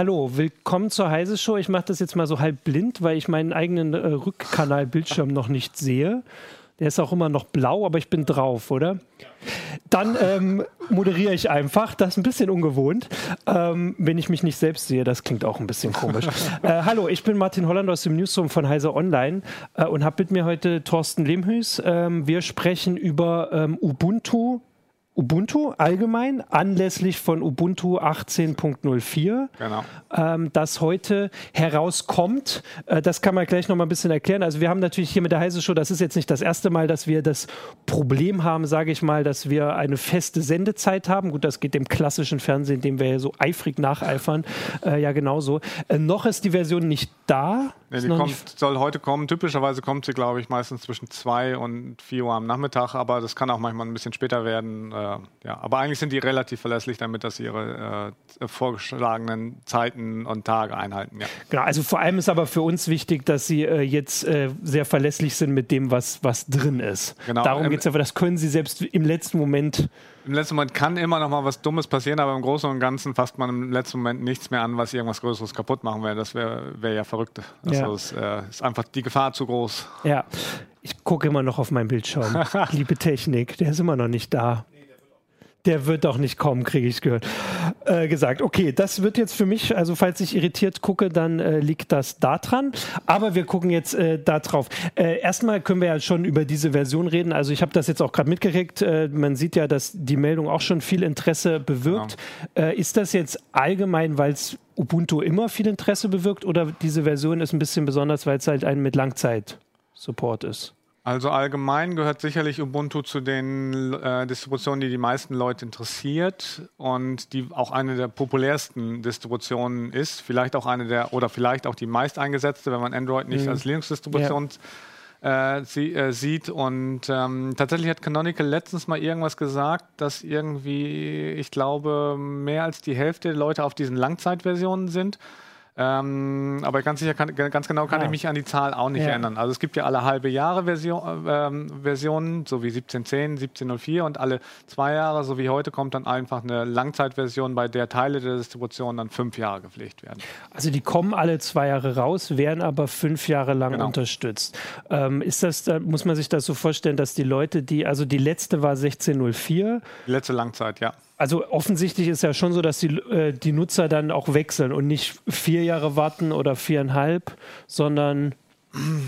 Hallo, willkommen zur Heise Show. Ich mache das jetzt mal so halb blind, weil ich meinen eigenen äh, Rückkanalbildschirm noch nicht sehe. Der ist auch immer noch blau, aber ich bin drauf, oder? Dann ähm, moderiere ich einfach. Das ist ein bisschen ungewohnt, ähm, wenn ich mich nicht selbst sehe. Das klingt auch ein bisschen komisch. äh, hallo, ich bin Martin Holland aus dem Newsroom von Heise Online äh, und habe mit mir heute Thorsten Lehmhüß. Ähm, wir sprechen über ähm, Ubuntu Ubuntu allgemein, anlässlich von Ubuntu 18.04, genau. ähm, das heute herauskommt. Äh, das kann man gleich noch mal ein bisschen erklären. Also wir haben natürlich hier mit der Heise Show, das ist jetzt nicht das erste Mal, dass wir das Problem haben, sage ich mal, dass wir eine feste Sendezeit haben. Gut, das geht dem klassischen Fernsehen, dem wir ja so eifrig nacheifern, äh, ja genauso. Äh, noch ist die Version nicht da. Nee, die kommt, soll heute kommen. Typischerweise kommt sie, glaube ich, meistens zwischen 2 und 4 Uhr am Nachmittag, aber das kann auch manchmal ein bisschen später werden. Äh, ja. Aber eigentlich sind die relativ verlässlich damit, dass sie ihre äh, vorgeschlagenen Zeiten und Tage einhalten. Ja. Genau, also vor allem ist aber für uns wichtig, dass sie äh, jetzt äh, sehr verlässlich sind mit dem, was, was drin ist. Genau. Darum ähm, geht es aber, das können sie selbst im letzten Moment im letzten Moment kann immer noch mal was Dummes passieren, aber im Großen und Ganzen fasst man im letzten Moment nichts mehr an, was irgendwas Größeres kaputt machen will. Das wäre wär ja verrückt. Also ja. ist, äh, ist einfach die Gefahr zu groß. Ja, ich gucke immer noch auf meinen Bildschirm. Liebe Technik, der ist immer noch nicht da der wird doch nicht kommen, kriege ich gehört. Äh, gesagt. Okay, das wird jetzt für mich, also falls ich irritiert gucke, dann äh, liegt das da dran. Aber wir gucken jetzt äh, da drauf. Äh, erstmal können wir ja schon über diese Version reden. Also ich habe das jetzt auch gerade mitgekriegt. Äh, man sieht ja, dass die Meldung auch schon viel Interesse bewirkt. Äh, ist das jetzt allgemein, weil es Ubuntu immer viel Interesse bewirkt oder diese Version ist ein bisschen besonders, weil es halt ein mit Langzeit-Support ist? Also allgemein gehört sicherlich Ubuntu zu den äh, Distributionen, die die meisten Leute interessiert und die auch eine der populärsten Distributionen ist. Vielleicht auch eine der oder vielleicht auch die meist eingesetzte, wenn man Android nicht mhm. als Linux-Distribution ja. äh, sie, äh, sieht. Und ähm, tatsächlich hat Canonical letztens mal irgendwas gesagt, dass irgendwie, ich glaube, mehr als die Hälfte der Leute auf diesen Langzeitversionen sind. Ähm, aber ganz sicher, kann, ganz genau kann ja. ich mich an die Zahl auch nicht ja. erinnern. Also es gibt ja alle halbe Jahre Version, äh, Versionen, so wie 1710, 1704 und alle zwei Jahre, so wie heute, kommt dann einfach eine Langzeitversion, bei der Teile der Distribution dann fünf Jahre gepflegt werden. Also die kommen alle zwei Jahre raus, werden aber fünf Jahre lang genau. unterstützt. Ähm, ist das, da muss man sich das so vorstellen, dass die Leute, die, also die letzte war 1604. Die letzte Langzeit, ja. Also offensichtlich ist ja schon so, dass die, äh, die Nutzer dann auch wechseln und nicht vier Jahre warten oder viereinhalb, sondern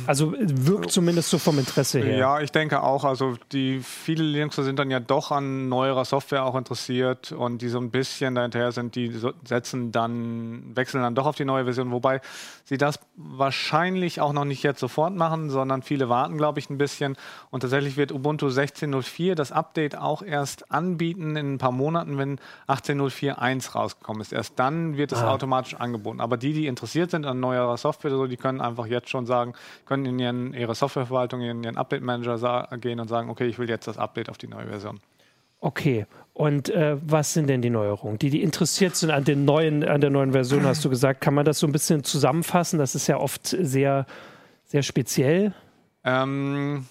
also wirkt zumindest so vom Interesse her. Ja, ich denke auch. Also die viele Linuxer sind dann ja doch an neuerer Software auch interessiert und die so ein bisschen dahinter sind, die setzen dann, wechseln dann doch auf die neue Version, wobei sie das wahrscheinlich auch noch nicht jetzt sofort machen, sondern viele warten, glaube ich, ein bisschen. Und tatsächlich wird Ubuntu 16.04 das Update auch erst anbieten in ein paar Monaten, wenn 18.04.1 rausgekommen ist. Erst dann wird es ah. automatisch angeboten. Aber die, die interessiert sind an neuerer Software, so, die können einfach jetzt schon sagen, sagen, können in ihren, ihre Softwareverwaltung, in ihren Update-Manager gehen und sagen, okay, ich will jetzt das Update auf die neue Version. Okay, und äh, was sind denn die Neuerungen? Die, die interessiert sind an, den neuen, an der neuen Version, hast du gesagt. Kann man das so ein bisschen zusammenfassen? Das ist ja oft sehr, sehr speziell. Ähm,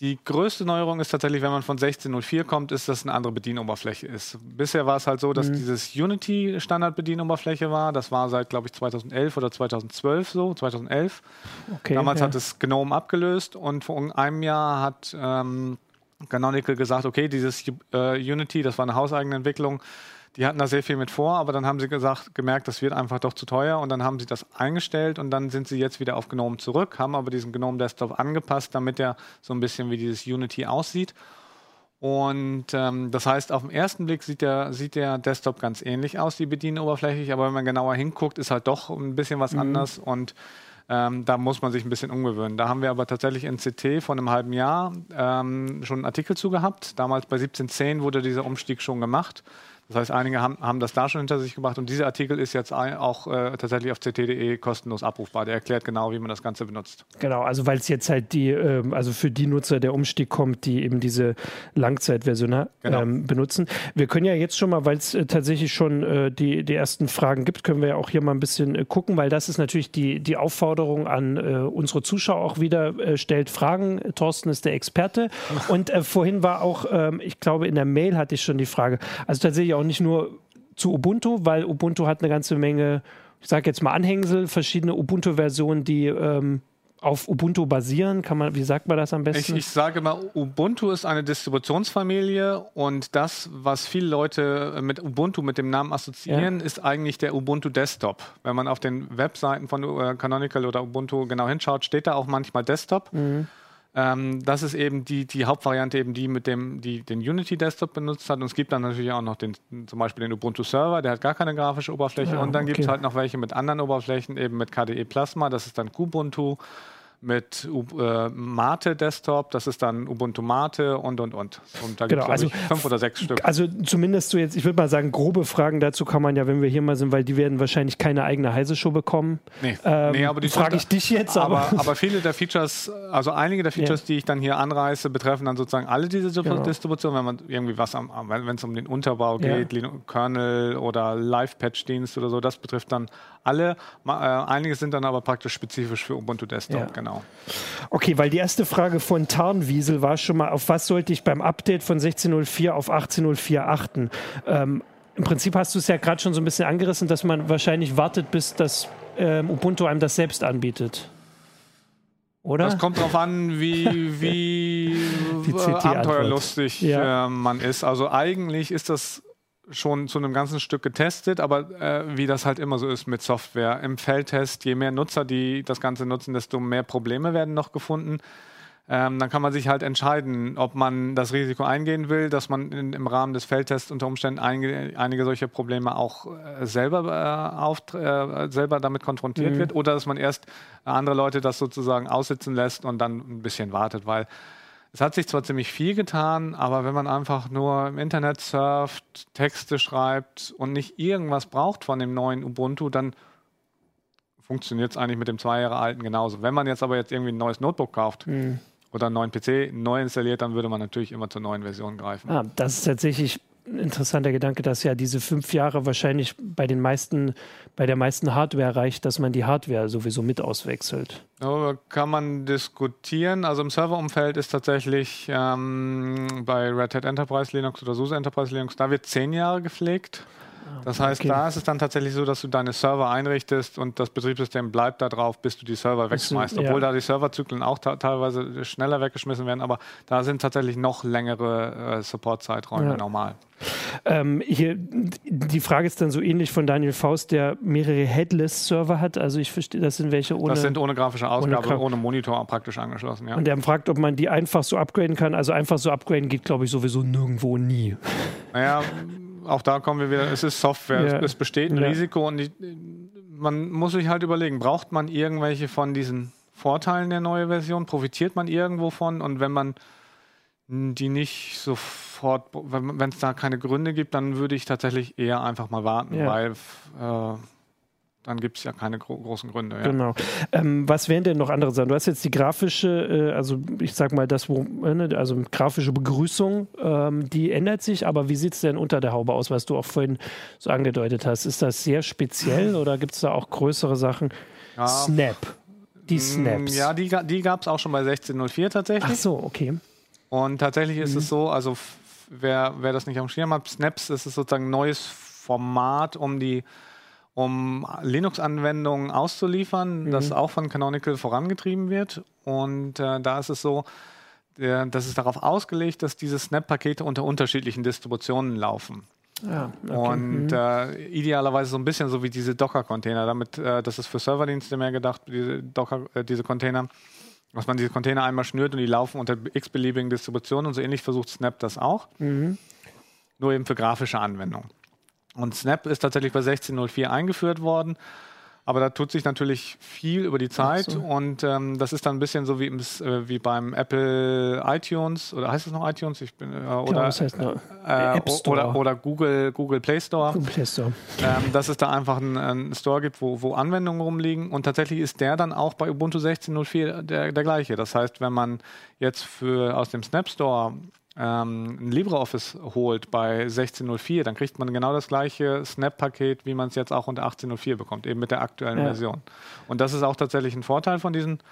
die größte Neuerung ist tatsächlich, wenn man von 16.04 kommt, ist, dass eine andere Bedienoberfläche ist. Bisher war es halt so, dass mhm. dieses Unity Standard-Bedienoberfläche war. Das war seit, glaube ich, 2011 oder 2012 so, 2011. Okay, Damals ja. hat es GNOME abgelöst und vor einem Jahr hat ähm, Canonical gesagt, okay, dieses äh, Unity, das war eine hauseigene Entwicklung, die hatten da sehr viel mit vor, aber dann haben sie gesagt, gemerkt, das wird einfach doch zu teuer und dann haben sie das eingestellt und dann sind sie jetzt wieder auf GNOME zurück, haben aber diesen GNOME Desktop angepasst, damit er so ein bisschen wie dieses Unity aussieht. Und ähm, das heißt, auf den ersten Blick sieht der, sieht der Desktop ganz ähnlich aus, die Bedienoberfläche, aber wenn man genauer hinguckt, ist halt doch ein bisschen was mhm. anders und ähm, da muss man sich ein bisschen umgewöhnen. Da haben wir aber tatsächlich in CT vor einem halben Jahr ähm, schon einen Artikel zu gehabt. Damals bei 1710 wurde dieser Umstieg schon gemacht. Das heißt, einige haben, haben das da schon hinter sich gebracht und dieser Artikel ist jetzt auch äh, tatsächlich auf ct.de kostenlos abrufbar. Der erklärt genau, wie man das Ganze benutzt. Genau, also weil es jetzt halt die, äh, also für die Nutzer der Umstieg kommt, die eben diese Langzeitversion genau. ähm, benutzen. Wir können ja jetzt schon mal, weil es äh, tatsächlich schon äh, die, die ersten Fragen gibt, können wir ja auch hier mal ein bisschen äh, gucken, weil das ist natürlich die, die Aufforderung an äh, unsere Zuschauer auch wieder, stellt Fragen. Thorsten ist der Experte und vorhin war auch, ähm, ich glaube, in der Mail hatte ich schon die Frage, also tatsächlich auch auch nicht nur zu Ubuntu, weil Ubuntu hat eine ganze Menge, ich sage jetzt mal Anhängsel, verschiedene Ubuntu-Versionen, die ähm, auf Ubuntu basieren? Kann man, wie sagt man das am besten? Ich, ich sage mal, Ubuntu ist eine Distributionsfamilie und das, was viele Leute mit Ubuntu mit dem Namen assoziieren, ja. ist eigentlich der Ubuntu Desktop. Wenn man auf den Webseiten von äh, Canonical oder Ubuntu genau hinschaut, steht da auch manchmal Desktop. Mhm. Ähm, das ist eben die, die Hauptvariante, eben die mit dem, die den Unity Desktop benutzt hat. Und es gibt dann natürlich auch noch den, zum Beispiel den Ubuntu Server, der hat gar keine grafische Oberfläche. Ja, und dann okay. gibt es halt noch welche mit anderen Oberflächen, eben mit KDE Plasma, das ist dann Kubuntu mit äh, Mate Desktop, das ist dann Ubuntu Mate und und und. Und da genau, gibt es also, fünf oder sechs Stück. Also zumindest so jetzt, ich würde mal sagen, grobe Fragen dazu kann man ja, wenn wir hier mal sind, weil die werden wahrscheinlich keine eigene heiße Show bekommen. Nee, ähm, nee aber die frage ich dich jetzt. Aber, aber, aber, viele der Features, also einige der Features, ja. die ich dann hier anreiße, betreffen dann sozusagen alle diese genau. Distributionen, wenn man irgendwie was am, wenn es um den Unterbau geht, ja. Kernel oder Live-Patch-Dienst oder so, das betrifft dann alle. Äh, einige sind dann aber praktisch spezifisch für Ubuntu Desktop, ja. genau. Okay, weil die erste Frage von Tarnwiesel war schon mal, auf was sollte ich beim Update von 16.04 auf 18.04 achten? Ähm, Im Prinzip hast du es ja gerade schon so ein bisschen angerissen, dass man wahrscheinlich wartet, bis das ähm, Ubuntu einem das selbst anbietet. Oder? Das kommt darauf an, wie, wie abenteuerlustig ja. äh, man ist. Also eigentlich ist das schon zu einem ganzen Stück getestet, aber äh, wie das halt immer so ist mit Software. Im Feldtest, je mehr Nutzer, die das Ganze nutzen, desto mehr Probleme werden noch gefunden. Ähm, dann kann man sich halt entscheiden, ob man das Risiko eingehen will, dass man in, im Rahmen des Feldtests unter Umständen einige, einige solche Probleme auch äh, selber, äh, auf, äh, selber damit konfrontiert mhm. wird oder dass man erst andere Leute das sozusagen aussitzen lässt und dann ein bisschen wartet, weil es hat sich zwar ziemlich viel getan, aber wenn man einfach nur im Internet surft, Texte schreibt und nicht irgendwas braucht von dem neuen Ubuntu, dann funktioniert es eigentlich mit dem zwei Jahre alten genauso. Wenn man jetzt aber jetzt irgendwie ein neues Notebook kauft mhm. oder einen neuen PC neu installiert, dann würde man natürlich immer zur neuen Version greifen. Ah, das ist tatsächlich interessanter Gedanke, dass ja diese fünf Jahre wahrscheinlich bei den meisten, bei der meisten Hardware reicht, dass man die Hardware sowieso mit auswechselt. Ja, kann man diskutieren. Also im Serverumfeld ist tatsächlich ähm, bei Red Hat Enterprise Linux oder SUSE Enterprise Linux, da wird zehn Jahre gepflegt. Ah, das heißt, okay. da ist es dann tatsächlich so, dass du deine Server einrichtest und das Betriebssystem bleibt da drauf, bis du die Server wegschmeißt. Obwohl ja. da die Serverzyklen auch teilweise schneller weggeschmissen werden, aber da sind tatsächlich noch längere äh, Support-Zeiträume ja. normal. Ähm, hier, die Frage ist dann so ähnlich von Daniel Faust, der mehrere Headless-Server hat. Also ich verstehe, das sind welche ohne. Das sind ohne grafische Ausgabe, ohne, ohne Monitor praktisch angeschlossen, ja. Und der fragt, ob man die einfach so upgraden kann. Also einfach so upgraden geht, glaube ich, sowieso nirgendwo nie. Naja, auch da kommen wir wieder, es ist Software, ja. es besteht ein ja. Risiko und die, man muss sich halt überlegen, braucht man irgendwelche von diesen Vorteilen der neuen Version? Profitiert man irgendwo von? Und wenn man die nicht sofort, wenn es da keine Gründe gibt, dann würde ich tatsächlich eher einfach mal warten, ja. weil äh, dann gibt es ja keine gro großen Gründe. Ja. Genau. Ähm, was wären denn noch andere Sachen? Du hast jetzt die grafische, äh, also ich sag mal, das, wo, äh, ne, also grafische Begrüßung, ähm, die ändert sich, aber wie sieht es denn unter der Haube aus, was du auch vorhin so angedeutet hast? Ist das sehr speziell oder gibt es da auch größere Sachen? Ja. Snap. Die mm, Snaps. Ja, die, die gab es auch schon bei 1604 tatsächlich. Ach so, okay. Und tatsächlich ist mhm. es so, also wer, wer das nicht am Schirm hat, Snaps ist es sozusagen ein neues Format, um die um Linux-Anwendungen auszuliefern, mhm. das auch von Canonical vorangetrieben wird. Und äh, da ist es so, der, das ist darauf ausgelegt, dass diese Snap-Pakete unter unterschiedlichen Distributionen laufen. Ja, okay. Und mhm. äh, idealerweise so ein bisschen so wie diese Docker-Container. Damit, äh, das ist für Serverdienste mehr gedacht, diese Docker, äh, diese Container dass man diese Container einmal schnürt und die laufen unter x-beliebigen Distributionen und so ähnlich versucht Snap das auch. Mhm. Nur eben für grafische Anwendungen. Und Snap ist tatsächlich bei 16.04 eingeführt worden. Aber da tut sich natürlich viel über die Zeit so. und ähm, das ist dann ein bisschen so wie, im, äh, wie beim Apple iTunes oder heißt es noch iTunes? Ich bin, äh, oder, das heißt noch, äh, oder, oder Google, Google Play Store. Google Play Store. Ähm, dass es da einfach einen, einen Store gibt, wo, wo, Anwendungen rumliegen und tatsächlich ist der dann auch bei Ubuntu 16.04 der, der gleiche. Das heißt, wenn man jetzt für aus dem Snap Store ähm, ein LibreOffice holt bei 16.04, dann kriegt man genau das gleiche Snap-Paket, wie man es jetzt auch unter 18.04 bekommt, eben mit der aktuellen ja. Version. Und das ist auch tatsächlich ein Vorteil von diesen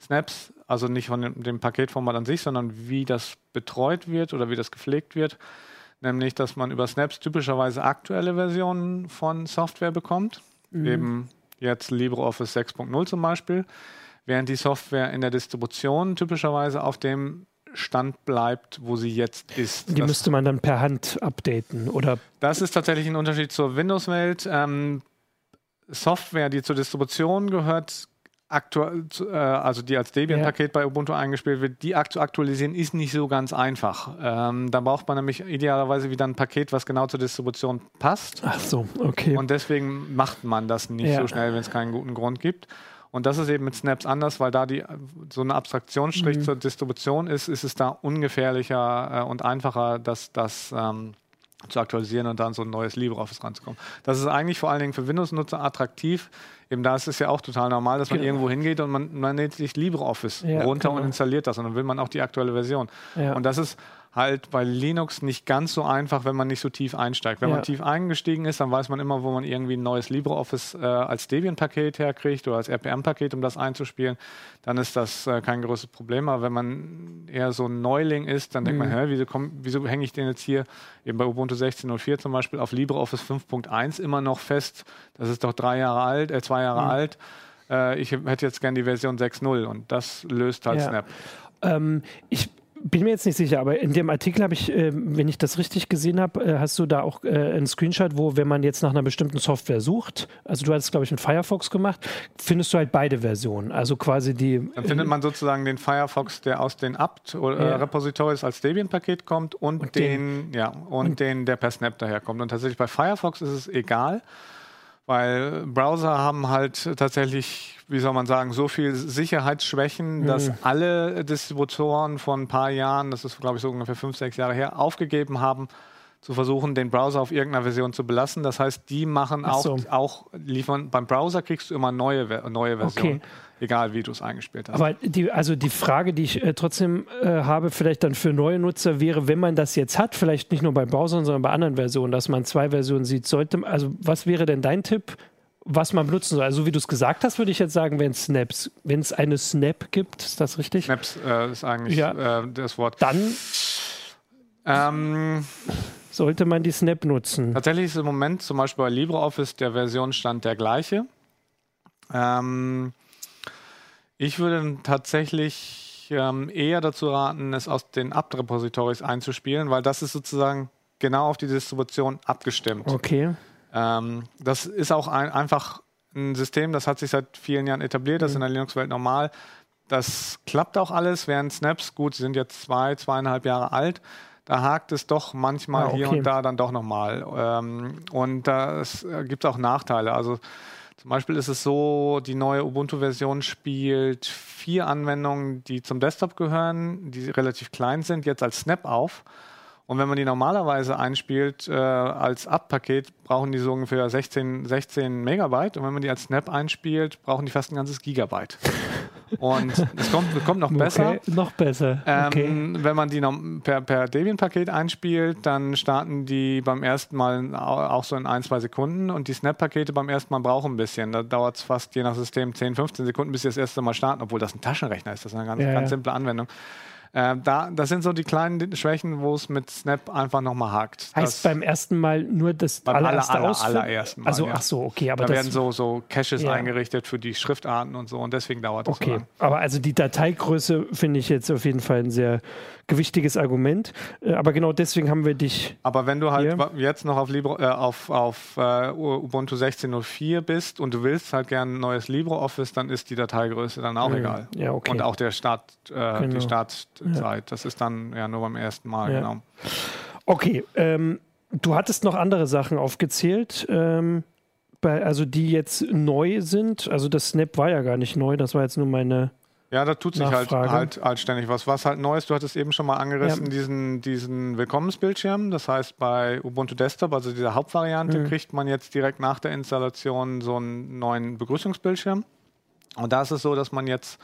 Snaps, also nicht von dem, dem Paketformat an sich, sondern wie das betreut wird oder wie das gepflegt wird. nämlich dass man über Snaps typischerweise aktuelle Versionen von Software bekommt, mhm. eben jetzt LibreOffice 6.0 zum Beispiel, während die Software in der Distribution typischerweise auf dem Stand bleibt, wo sie jetzt ist. Die das, müsste man dann per Hand updaten, oder? Das ist tatsächlich ein Unterschied zur Windows-Welt. Ähm, Software, die zur Distribution gehört, aktuell, äh, also die als Debian-Paket ja. bei Ubuntu eingespielt wird, die zu aktualisieren, ist nicht so ganz einfach. Ähm, da braucht man nämlich idealerweise wieder ein Paket, was genau zur Distribution passt. Ach so, okay. Und deswegen macht man das nicht ja. so schnell, wenn es keinen guten Grund gibt. Und das ist eben mit Snaps anders, weil da die so eine Abstraktionsstrich mhm. zur Distribution ist, ist es da ungefährlicher äh, und einfacher, dass das ähm, zu aktualisieren und dann so ein neues LibreOffice ranzukommen. Das ist eigentlich vor allen Dingen für Windows-Nutzer attraktiv. Eben da ist es ja auch total normal, dass man genau. irgendwo hingeht und man, man lädt sich LibreOffice ja, runter genau. und installiert das und dann will man auch die aktuelle Version. Ja. Und das ist halt bei Linux nicht ganz so einfach, wenn man nicht so tief einsteigt. Wenn ja. man tief eingestiegen ist, dann weiß man immer, wo man irgendwie ein neues LibreOffice äh, als Debian-Paket herkriegt oder als RPM-Paket, um das einzuspielen. Dann ist das äh, kein größeres Problem. Aber wenn man eher so ein Neuling ist, dann denkt mhm. man, hä, wieso, wieso hänge ich den jetzt hier eben bei Ubuntu 16.04 zum Beispiel auf LibreOffice 5.1 immer noch fest? Das ist doch drei Jahre alt, äh, zwei Jahre mhm. alt. Äh, ich hätte jetzt gern die Version 6.0 und das löst halt ja. Snap. Ähm, ich bin mir jetzt nicht sicher, aber in dem Artikel habe ich, äh, wenn ich das richtig gesehen habe, äh, hast du da auch äh, einen Screenshot, wo, wenn man jetzt nach einer bestimmten Software sucht, also du hast glaube ich, mit Firefox gemacht, findest du halt beide Versionen. Also quasi die. Dann findet man sozusagen den Firefox, der aus den apt-Repositories äh, als Debian-Paket kommt und, und den, den, ja, und, und den, der per Snap daherkommt. Und tatsächlich bei Firefox ist es egal weil Browser haben halt tatsächlich, wie soll man sagen, so viel Sicherheitsschwächen, mhm. dass alle Distributoren vor ein paar Jahren, das ist glaube ich so ungefähr fünf, sechs Jahre her, aufgegeben haben, zu versuchen, den Browser auf irgendeiner Version zu belassen. Das heißt, die machen auch, so. auch liefern, beim Browser kriegst du immer neue, neue Versionen. Okay. Egal, wie du es eingespielt hast. Aber die, also die Frage, die ich äh, trotzdem äh, habe, vielleicht dann für neue Nutzer, wäre, wenn man das jetzt hat, vielleicht nicht nur beim Browser, sondern bei anderen Versionen, dass man zwei Versionen sieht, sollte, also was wäre denn dein Tipp, was man benutzen soll? Also wie du es gesagt hast, würde ich jetzt sagen, wenn Snaps, wenn es eine Snap gibt, ist das richtig? Snaps äh, ist eigentlich ja. Äh, das Wort. Dann ähm, sollte man die Snap nutzen. Tatsächlich ist im Moment zum Beispiel bei LibreOffice der Versionsstand der gleiche. Ähm, ich würde tatsächlich ähm, eher dazu raten, es aus den apt-Repositories einzuspielen, weil das ist sozusagen genau auf die Distribution abgestimmt. Okay. Ähm, das ist auch ein, einfach ein System, das hat sich seit vielen Jahren etabliert, das ist in der Linux-Welt normal. Das klappt auch alles, während Snaps, gut, sie sind jetzt zwei, zweieinhalb Jahre alt, da hakt es doch manchmal ah, okay. hier und da dann doch nochmal. Ähm, und da äh, gibt es auch Nachteile. Also zum Beispiel ist es so, die neue Ubuntu-Version spielt vier Anwendungen, die zum Desktop gehören, die relativ klein sind, jetzt als Snap auf. Und wenn man die normalerweise einspielt äh, als App-Paket, brauchen die so ungefähr 16, 16 Megabyte. Und wenn man die als Snap einspielt, brauchen die fast ein ganzes Gigabyte. Und es kommt, kommt noch besser. Okay, noch besser. Okay. Ähm, wenn man die per, per Debian-Paket einspielt, dann starten die beim ersten Mal auch so in ein, zwei Sekunden und die Snap-Pakete beim ersten Mal brauchen ein bisschen. Da dauert es fast je nach System 10, 15 Sekunden, bis sie das erste Mal starten, obwohl das ein Taschenrechner ist. Das ist eine ganz, ja, ganz simple Anwendung. Äh, da, das sind so die kleinen Schwächen, wo es mit Snap einfach nochmal hakt. Heißt beim ersten Mal nur das beim allererste aller, aller, allerersten Mal. Also, ja. ach so, okay. Aber da werden so, so Caches ja. eingerichtet für die Schriftarten und so und deswegen dauert das okay. so lang. Aber also die Dateigröße finde ich jetzt auf jeden Fall ein sehr gewichtiges Argument. Äh, aber genau deswegen haben wir dich. Aber wenn du halt hier. jetzt noch auf, Libre, äh, auf, auf uh, Ubuntu 16.04 bist und du willst halt gerne ein neues LibreOffice, dann ist die Dateigröße dann auch mhm. egal. Ja, okay. Und auch der Start, äh, genau. die Startzeit. Ja. Das ist dann ja nur beim ersten Mal, ja. genau. Okay, ähm, du hattest noch andere Sachen aufgezählt. Ähm, bei, also die jetzt neu sind. Also das Snap war ja gar nicht neu, das war jetzt nur meine ja, da tut sich halt, halt, halt ständig was. Was halt Neues, du hattest eben schon mal angerissen, ja. diesen, diesen Willkommensbildschirm. Das heißt, bei Ubuntu Desktop, also dieser Hauptvariante, mhm. kriegt man jetzt direkt nach der Installation so einen neuen Begrüßungsbildschirm. Und da ist es so, dass man jetzt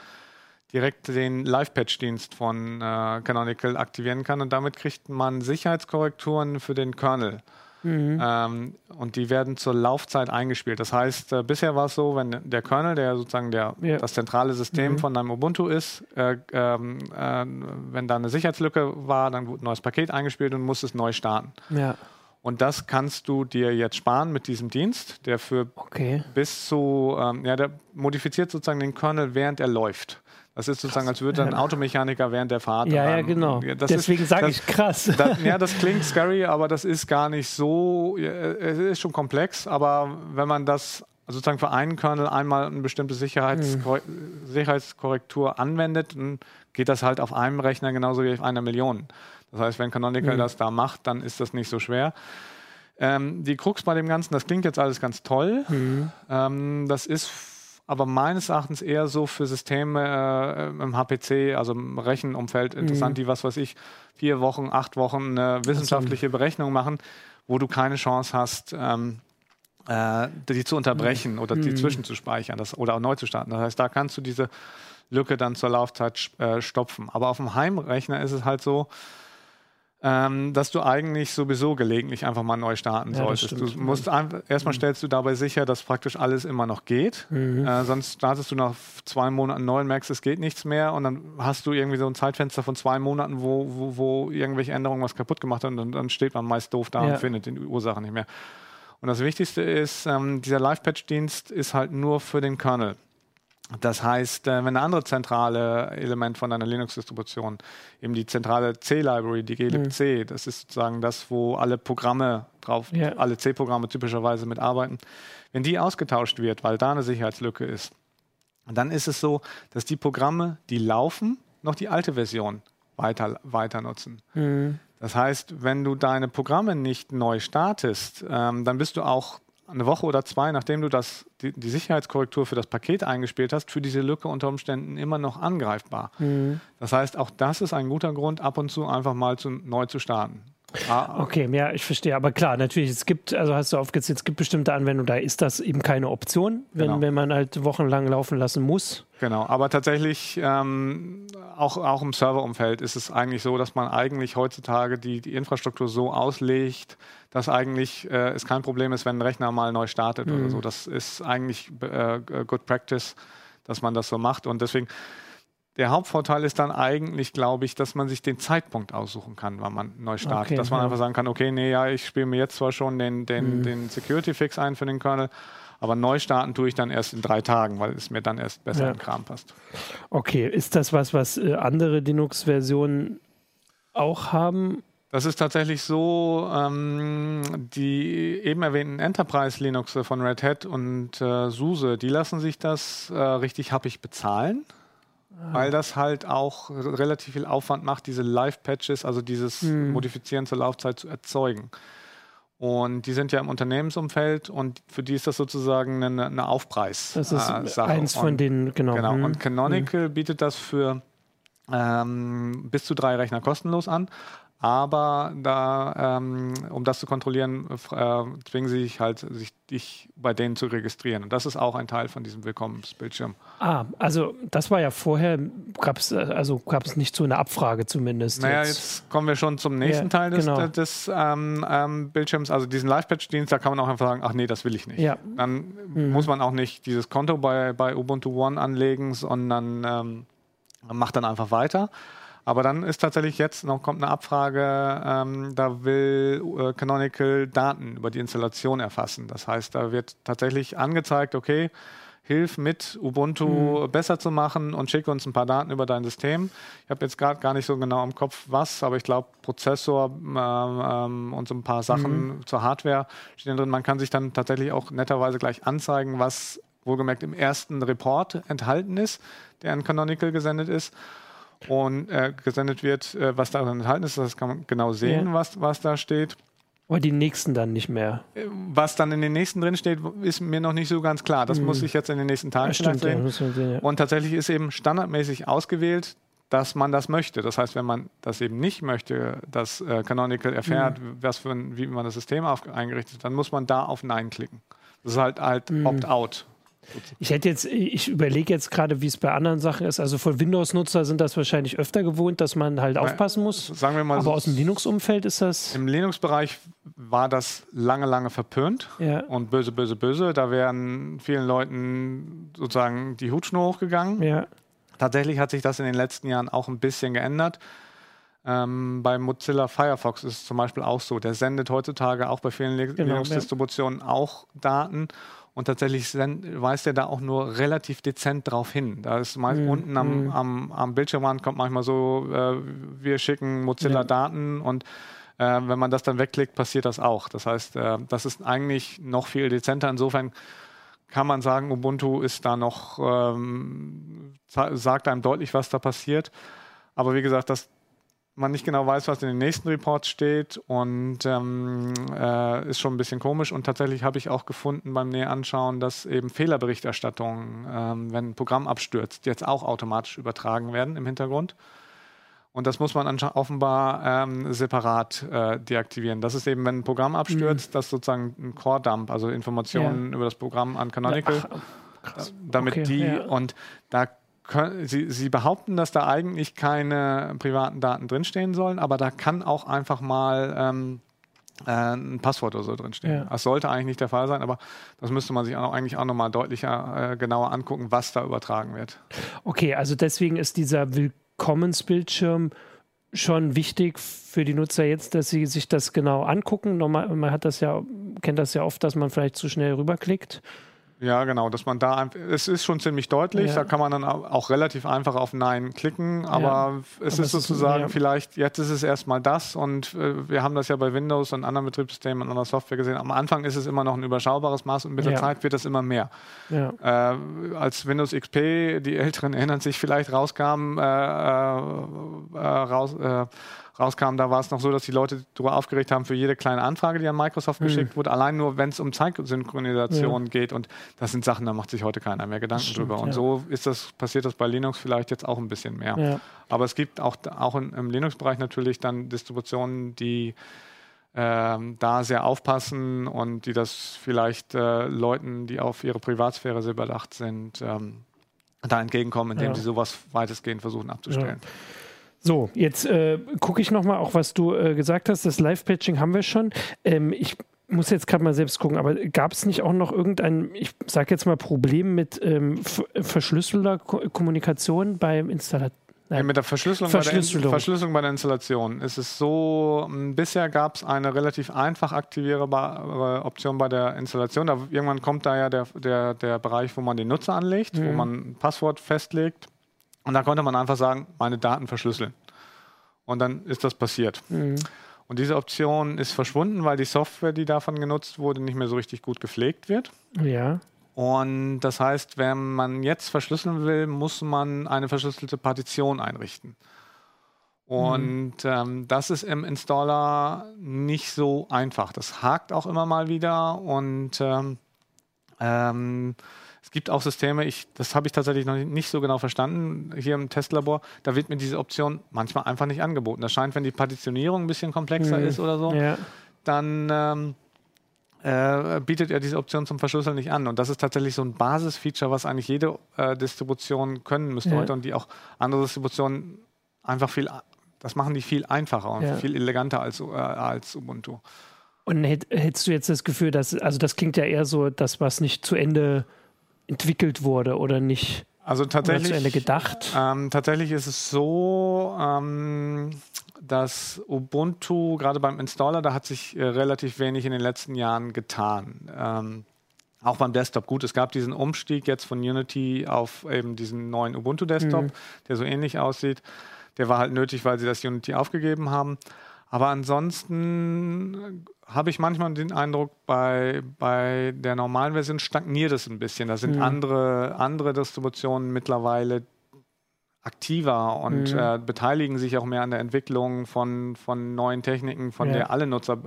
direkt den Live-Patch-Dienst von äh, Canonical aktivieren kann und damit kriegt man Sicherheitskorrekturen für den Kernel. Mhm. Ähm, und die werden zur Laufzeit eingespielt. Das heißt, äh, bisher war es so, wenn der Kernel, der sozusagen der, ja. das zentrale System mhm. von deinem Ubuntu ist, äh, ähm, äh, wenn da eine Sicherheitslücke war, dann wurde ein neues Paket eingespielt und musste es neu starten. Ja. Und das kannst du dir jetzt sparen mit diesem Dienst, der für okay. bis zu, ähm, ja, der modifiziert sozusagen den Kernel, während er läuft. Das ist sozusagen, als würde ein Automechaniker während der Fahrt. Ja, ja, genau. Das Deswegen sage ich krass. Das, ja, das klingt scary, aber das ist gar nicht so. Es ist schon komplex, aber wenn man das sozusagen für einen Kernel einmal eine bestimmte Sicherheits hm. Sicherheitskorrektur anwendet, dann geht das halt auf einem Rechner genauso wie auf einer Million. Das heißt, wenn Canonical hm. das da macht, dann ist das nicht so schwer. Ähm, die Krux bei dem Ganzen, das klingt jetzt alles ganz toll. Hm. Ähm, das ist aber meines Erachtens eher so für Systeme äh, im HPC, also im Rechenumfeld interessant, mhm. die, was weiß ich, vier Wochen, acht Wochen eine wissenschaftliche Berechnung machen, wo du keine Chance hast, ähm, äh, die zu unterbrechen mhm. oder die mhm. zwischenzuspeichern das, oder auch neu zu starten. Das heißt, da kannst du diese Lücke dann zur Laufzeit äh, stopfen. Aber auf dem Heimrechner ist es halt so, ähm, dass du eigentlich sowieso gelegentlich einfach mal neu starten ja, solltest. Du musst einfach, erstmal mhm. stellst du dabei sicher, dass praktisch alles immer noch geht. Mhm. Äh, sonst startest du nach zwei Monaten neu und merkst, es geht nichts mehr und dann hast du irgendwie so ein Zeitfenster von zwei Monaten, wo, wo, wo irgendwelche Änderungen was kaputt gemacht haben und dann, steht man meist doof da ja. und findet die Ursache nicht mehr. Und das Wichtigste ist, ähm, dieser Live-Patch-Dienst ist halt nur für den Kernel. Das heißt, äh, wenn ein anderes zentrale Element von einer Linux-Distribution, eben die zentrale C-Library, die glibc, mhm. das ist sozusagen das, wo alle Programme drauf, ja. alle C-Programme typischerweise mitarbeiten, wenn die ausgetauscht wird, weil da eine Sicherheitslücke ist, dann ist es so, dass die Programme, die laufen, noch die alte Version weiter, weiter nutzen. Mhm. Das heißt, wenn du deine Programme nicht neu startest, ähm, dann bist du auch eine Woche oder zwei, nachdem du das, die, die, Sicherheitskorrektur für das Paket eingespielt hast, für diese Lücke unter Umständen immer noch angreifbar. Mhm. Das heißt, auch das ist ein guter Grund, ab und zu einfach mal zu, neu zu starten. Ah, okay, ja, ich verstehe. Aber klar, natürlich, es gibt, also hast du aufgezählt, es gibt bestimmte Anwendungen, da ist das eben keine Option, wenn, genau. wenn man halt wochenlang laufen lassen muss. Genau, aber tatsächlich ähm, auch, auch im Serverumfeld ist es eigentlich so, dass man eigentlich heutzutage die, die Infrastruktur so auslegt, dass eigentlich äh, es kein Problem ist, wenn ein Rechner mal neu startet mhm. oder so. Das ist eigentlich äh, Good Practice, dass man das so macht. Und deswegen der Hauptvorteil ist dann eigentlich, glaube ich, dass man sich den Zeitpunkt aussuchen kann, wann man neu startet. Okay, dass man ja. einfach sagen kann, okay, nee, ja, ich spiele mir jetzt zwar schon den, den, mhm. den Security-Fix ein für den Kernel, aber neu starten tue ich dann erst in drei Tagen, weil es mir dann erst besser ja. im Kram passt. Okay, ist das was, was äh, andere Linux-Versionen auch haben? Das ist tatsächlich so, ähm, die eben erwähnten Enterprise-Linux von Red Hat und äh, SUSE, die lassen sich das äh, richtig happig bezahlen weil das halt auch relativ viel Aufwand macht, diese Live-Patches, also dieses mhm. Modifizieren zur Laufzeit zu erzeugen. Und die sind ja im Unternehmensumfeld und für die ist das sozusagen eine, eine Aufpreis. Das ist äh, eins von den, genau. genau. Und hm. Canonical mhm. bietet das für ähm, bis zu drei Rechner kostenlos an aber da, ähm, um das zu kontrollieren, äh, zwingen sie sich halt, sich dich bei denen zu registrieren. Und das ist auch ein Teil von diesem Willkommensbildschirm. Ah, also das war ja vorher, gab es also gab's nicht so eine Abfrage zumindest. Naja, jetzt, jetzt kommen wir schon zum nächsten ja, Teil des, genau. des ähm, ähm, Bildschirms, also diesen Live-Patch-Dienst, da kann man auch einfach sagen, ach nee, das will ich nicht. Ja. Dann mhm. muss man auch nicht dieses Konto bei, bei Ubuntu One anlegen, sondern ähm, macht dann einfach weiter. Aber dann ist tatsächlich jetzt noch kommt eine Abfrage, ähm, da will äh, Canonical Daten über die Installation erfassen. Das heißt, da wird tatsächlich angezeigt, okay, hilf mit, Ubuntu mhm. besser zu machen und schicke uns ein paar Daten über dein System. Ich habe jetzt gerade gar nicht so genau im Kopf, was, aber ich glaube, Prozessor ähm, ähm, und so ein paar Sachen mhm. zur Hardware stehen drin. Man kann sich dann tatsächlich auch netterweise gleich anzeigen, was wohlgemerkt im ersten Report enthalten ist, der an Canonical gesendet ist und äh, gesendet wird, äh, was darin enthalten ist. Das kann man genau sehen, ja. was, was da steht. Aber die nächsten dann nicht mehr. Äh, was dann in den nächsten drin steht, ist mir noch nicht so ganz klar. Das mhm. muss ich jetzt in den nächsten Tagen ja, stimmt, sehen. Ja, sehen ja. Und tatsächlich ist eben standardmäßig ausgewählt, dass man das möchte. Das heißt, wenn man das eben nicht möchte, dass äh, Canonical erfährt, mhm. was für ein, wie man das System auf, eingerichtet hat, dann muss man da auf Nein klicken. Das ist halt halt mhm. Opt-out. Ich hätte jetzt, ich überlege jetzt gerade, wie es bei anderen Sachen ist. Also von Windows-Nutzer sind das wahrscheinlich öfter gewohnt, dass man halt aufpassen muss. Sagen wir mal Aber aus dem Linux-Umfeld ist das. Im Linux-Bereich war das lange, lange verpönt Ja. und böse, böse, böse. Da wären vielen Leuten sozusagen die Hutschnur hochgegangen. Ja. Tatsächlich hat sich das in den letzten Jahren auch ein bisschen geändert. Ähm, bei Mozilla Firefox ist es zum Beispiel auch so. Der sendet heutzutage auch bei vielen Genau, Linux-Distributionen auch Daten. Und tatsächlich weist er da auch nur relativ dezent drauf hin. Da ist meist Mhm, unten am, mhm. am, am Bildschirmrand kommt manchmal so, äh, wir schicken Mozilla Ja. Daten und äh, wenn man das dann wegklickt, passiert das auch. Das heißt, äh, das ist eigentlich noch viel dezenter. Insofern kann man sagen, Ubuntu ist da noch, ähm, sagt einem deutlich, was da passiert. Aber wie gesagt, dass man nicht genau weiß, was in den nächsten Reports steht und ähm, äh, ist schon ein bisschen komisch. Und tatsächlich habe ich auch gefunden beim näher anschauen, dass eben Fehlerberichterstattungen, ähm, wenn ein Programm abstürzt, jetzt auch automatisch übertragen werden im Hintergrund. Und das muss man offenbar ähm, separat äh, deaktivieren. Das ist eben, wenn ein Programm abstürzt, dass sozusagen ein Core-Dump, also Informationen über das Programm an Canonical, Ach, krass. damit Okay, die ja. und da können, sie, sie behaupten, dass da eigentlich keine privaten Daten drinstehen sollen, aber da kann auch einfach mal ähm, äh, ein Passwort oder so drinstehen. Ja. Das sollte eigentlich nicht der Fall sein, aber das müsste man sich auch, eigentlich auch nochmal deutlicher, äh, genauer angucken, was da übertragen wird. Okay, also deswegen ist dieser Willkommensbildschirm schon wichtig für die Nutzer jetzt, dass sie sich das genau angucken. Normal, man hat das ja, kennt das ja oft, dass man vielleicht zu schnell rüberklickt. Ja, genau, dass man da einfach, es ist schon ziemlich deutlich, Ja. da kann man dann au- auch relativ einfach auf Nein klicken, aber Ja. es Aber ist es ist- sozusagen ja. vielleicht, jetzt ist es erstmal das und äh, wir haben das ja bei Windows und anderen Betriebssystemen und anderer Software gesehen. Am Anfang ist es immer noch ein überschaubares Maß und mit der. Zeit wird das immer mehr. Äh, als Windows XP, die Älteren erinnern sich vielleicht, rauskam, äh, äh, äh, raus, äh, rauskam, da war es noch so, dass die Leute darüber aufgeregt haben für jede kleine Anfrage, die an Microsoft Mhm. geschickt wurde, allein nur, wenn es um Zeitsynchronisation geht. Und das sind Sachen, da macht sich heute keiner mehr Gedanken Stimmt, drüber. Und ja. so ist das, passiert das bei Linux vielleicht jetzt auch ein bisschen mehr. Ja. Aber es gibt auch, auch in, im Linux-Bereich natürlich dann Distributionen, die ähm, da sehr aufpassen und die das vielleicht äh, Leuten, die auf ihre Privatsphäre sehr bedacht sind, ähm, da entgegenkommen, indem Ja. sie sowas weitestgehend versuchen abzustellen. So, jetzt äh, gucke ich nochmal auch, was du äh, gesagt hast. Das Live-Patching haben wir schon. Ähm, ich muss jetzt gerade mal selbst gucken, aber gab es nicht auch noch irgendein, ich sage jetzt mal, Problem mit ähm, verschlüsselter Ko Kommunikation beim Installateur? Ja, mit der Verschlüsselung, Bei der Verschlüsselung. Verschlüsselung bei der Installation ist es so, bisher gab es eine relativ einfach aktivierbare Option bei der Installation. Da, irgendwann kommt da ja der, der, der Bereich, wo man den Nutzer anlegt, wo Mhm. man ein Passwort festlegt. Und da konnte man einfach sagen, meine Daten verschlüsseln. Und dann ist das passiert. Mhm. Und diese Option ist verschwunden, weil die Software, die davon genutzt wurde, nicht mehr so richtig gut gepflegt wird. Ja. Und das heißt, wenn man jetzt verschlüsseln will, muss man eine verschlüsselte Partition einrichten. Und ähm, das ist im Installer nicht so einfach. Das hakt auch immer mal wieder und ähm, ähm, gibt auch Systeme, ich, das habe ich tatsächlich noch nicht so genau verstanden, hier im Testlabor, da wird mir diese Option manchmal einfach nicht angeboten. Das scheint, wenn die Partitionierung ein bisschen komplexer Mhm. ist oder so, Ja. dann ähm, äh, bietet er diese Option zum Verschlüsseln nicht an. Und das ist tatsächlich so ein Basisfeature, was eigentlich jede äh, Distribution können müsste Ja. heute und die auch andere Distributionen einfach viel, das machen die viel einfacher und Ja. viel eleganter als, äh, als Ubuntu. Und hätt, hättest du jetzt das Gefühl, dass, also das klingt ja eher so, das, was nicht zu Ende entwickelt wurde oder nicht Also oder zu Ende tatsächlich, gedacht? ähm, tatsächlich ist es so, ähm, dass Ubuntu, gerade beim Installer, da hat sich äh, relativ wenig in den letzten Jahren getan. Ähm, auch beim Desktop. Gut, es gab diesen Umstieg jetzt von Unity auf eben diesen neuen Ubuntu-Desktop, Mhm. der so ähnlich aussieht. Der war halt nötig, weil sie das Unity aufgegeben haben. Aber ansonsten habe ich manchmal den Eindruck, bei, bei der normalen Version stagniert es ein bisschen. Da sind Mhm. andere, andere Distributionen mittlerweile aktiver und Mhm. äh, beteiligen sich auch mehr an der Entwicklung von, von neuen Techniken, von Ja. der alle Nutzer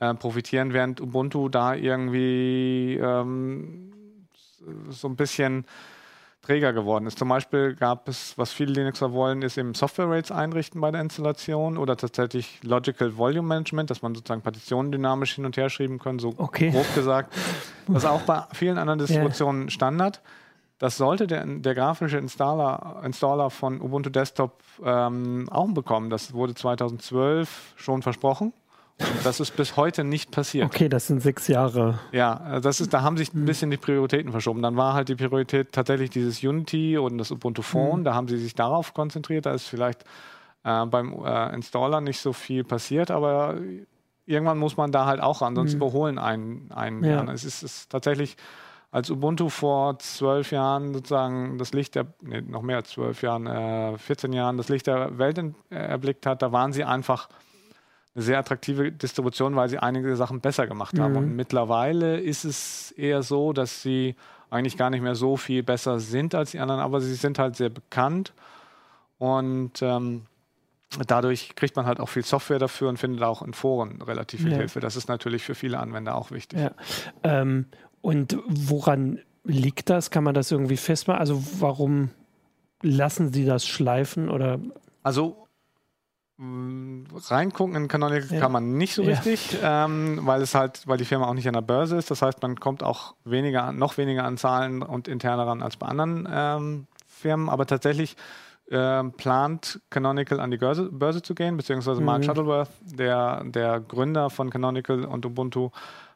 äh, profitieren, während Ubuntu da irgendwie ähm, so ein bisschen träger geworden ist. Zum Beispiel gab es, was viele Linuxer wollen, ist eben Software Rates einrichten bei der Installation oder tatsächlich Logical Volume Management, dass man sozusagen Partitionen dynamisch hin und her schreiben kann, so okay. grob gesagt. Das ist auch bei vielen anderen Distributionen yeah. Standard. Das sollte der, der grafische Installer, Installer von Ubuntu Desktop ähm, auch bekommen. Das wurde 2012 schon versprochen. Und das ist bis heute nicht passiert. Okay, das sind sechs Jahre. Ja, das ist, da haben sich ein hm. bisschen die Prioritäten verschoben. Dann war halt die Priorität tatsächlich dieses Unity und das Ubuntu Phone. Mhm. Da haben sie sich darauf konzentriert. Da ist vielleicht äh, beim äh, Installer nicht so viel passiert, aber irgendwann muss man da halt auch ran, sonst mhm. überholen einen, einen ja. Es ist, ist tatsächlich als Ubuntu vor zwölf Jahren sozusagen das Licht der, nee, noch mehr als zwölf Jahren, äh, 14 Jahren das Licht der Welt äh, erblickt hat, da waren sie einfach eine sehr attraktive Distribution, weil sie einige Sachen besser gemacht mhm. haben. Und mittlerweile ist es eher so, dass sie eigentlich gar nicht mehr so viel besser sind als die anderen, aber sie sind halt sehr bekannt und ähm, dadurch kriegt man halt auch viel Software dafür und findet auch in Foren relativ viel ja. Hilfe. Das ist natürlich für viele Anwender auch wichtig. Ja. Ähm, und woran liegt das? Kann man das irgendwie festmachen? Also warum lassen Sie das schleifen oder? Also reingucken in Canonical ja. kann man nicht so richtig, ja. ähm, weil es halt, weil die Firma auch nicht an der Börse ist. Das heißt, man kommt auch weniger, noch weniger an Zahlen und interne ran als bei anderen ähm, Firmen. Aber tatsächlich äh, plant Canonical an die Börse, Börse zu gehen, beziehungsweise mhm. Mark Shuttleworth, der, der Gründer von Canonical und Ubuntu,